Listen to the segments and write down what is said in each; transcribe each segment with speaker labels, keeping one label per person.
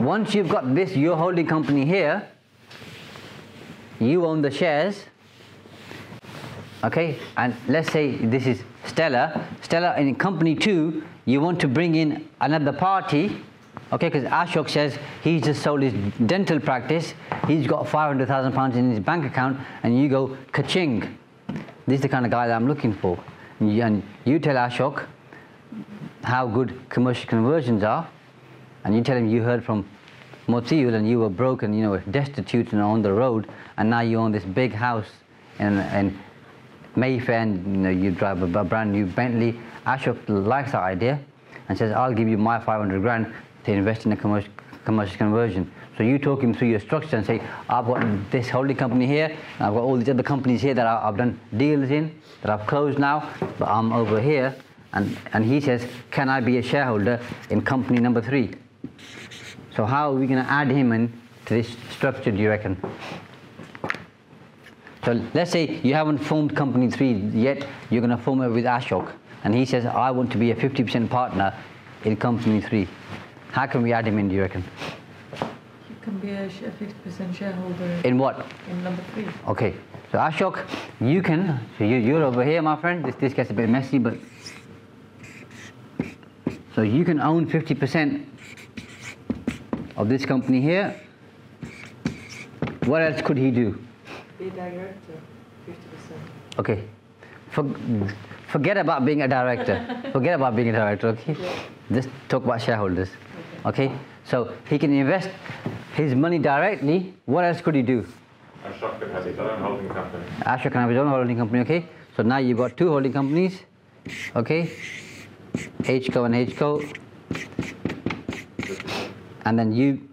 Speaker 1: Once you've got this, your holding company here, you own the shares, okay? And let's say this is Stella. Stella in company two, you want to bring in another party, okay? Because Ashok says he's just sold his dental practice, he's got 500,000 pounds in his bank account, and you go, ka-ching. This is the kind of guy that I'm looking for. And you, and you tell Ashok how good commercial conversions are, and you tell him you heard from Motiul and you were broken, you know, destitute and on the road, and now you own this big house in, in Mayfair, and you know you drive a, a brand new Bentley. Ashok likes that idea and says, "I'll give you my 500 grand to invest in a commercial, commercial conversion." So you talk him through your structure and say, "I've got this holding company here, and I've got all these other companies here that I, I've done deals in, that I've closed now, but I'm over here." And, and he says, "Can I be a shareholder in company number three? So how are we going to add him in to this structure, do you reckon? So let's say you haven't formed company three yet, you're going to form it with Ashok. And he says, I want to be a 50% partner in company three. How can we add him in, do you reckon?
Speaker 2: You can be a a 50% shareholder
Speaker 1: In what?
Speaker 2: in number three.
Speaker 1: Okay. So Ashok, you can, so you, you're over here, my friend. This, this gets a bit messy, but. So you can own 50% of this company here. What else could he do?
Speaker 2: Be a director, 50%.
Speaker 1: Okay. For, forget about being a director. forget about being a director, okay? Just talk about shareholders. Okay? So he can invest his money directly. What else could he do?
Speaker 3: Ashok can have his own holding company.
Speaker 1: Ashok can have his own holding company, okay? So now you've got two holding companies, okay? HCO and HCO. And then you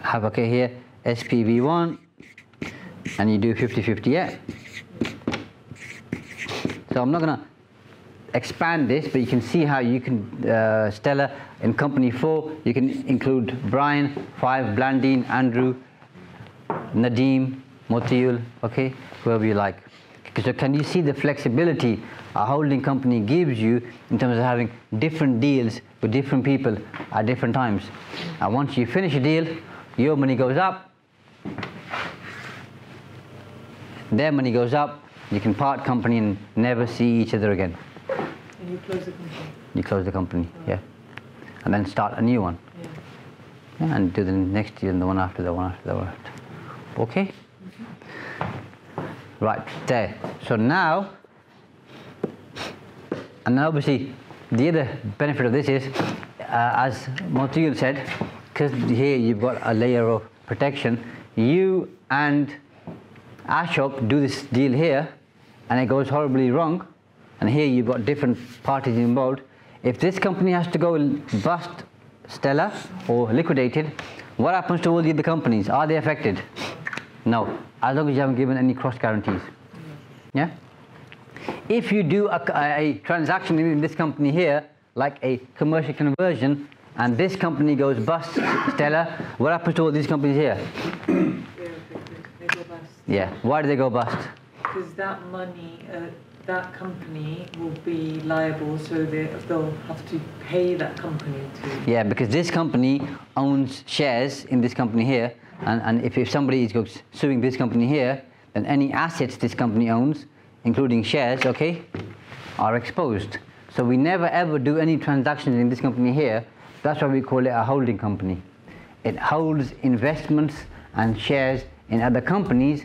Speaker 1: have, okay, here, SPV1, and you do 50-50, yeah? So I'm not gonna expand this, but you can see how you can, uh, Stella, in company four, you can include Brian, five, Blandine, Andrew, Nadeem, Motiul, okay, whoever you like. So can you see the flexibility a holding company gives you in terms of having different deals with different people at different times? And once you finish a deal, your money goes up, their money goes up, you can part company and never see each other again.
Speaker 2: And you close the company.
Speaker 1: You close the company, yeah. And then start a new one.
Speaker 2: Yeah.
Speaker 1: Yeah, and do the next year and the one after the one after the one after. Okay? Right, there. So now, and then obviously, the other benefit of this is, uh, as Motiul said, because here you've got a layer of protection, you and Ashok do this deal here, and it goes horribly wrong, and here you've got different parties involved. If this company has to go bust Stella or liquidated, what happens to all the other companies? Are they affected? No, as long as you haven't given any cross guarantees. Yeah? If you do a, a transaction in this company here, like a commercial conversion, and this company goes bust, Stella, what happens to all these companies here?
Speaker 2: They're. They go bust.
Speaker 1: Yeah, why do they go bust?
Speaker 2: Because that money, uh, that company will be liable, so they, they'll have to pay that company to.
Speaker 1: Yeah, because this company owns shares in this company here, and, and if, if somebody is suing this company here, then any assets this company owns, including shares, okay, are exposed. So we never ever do any transactions in this company here. That's why we call it a holding company. It holds investments and shares in other companies,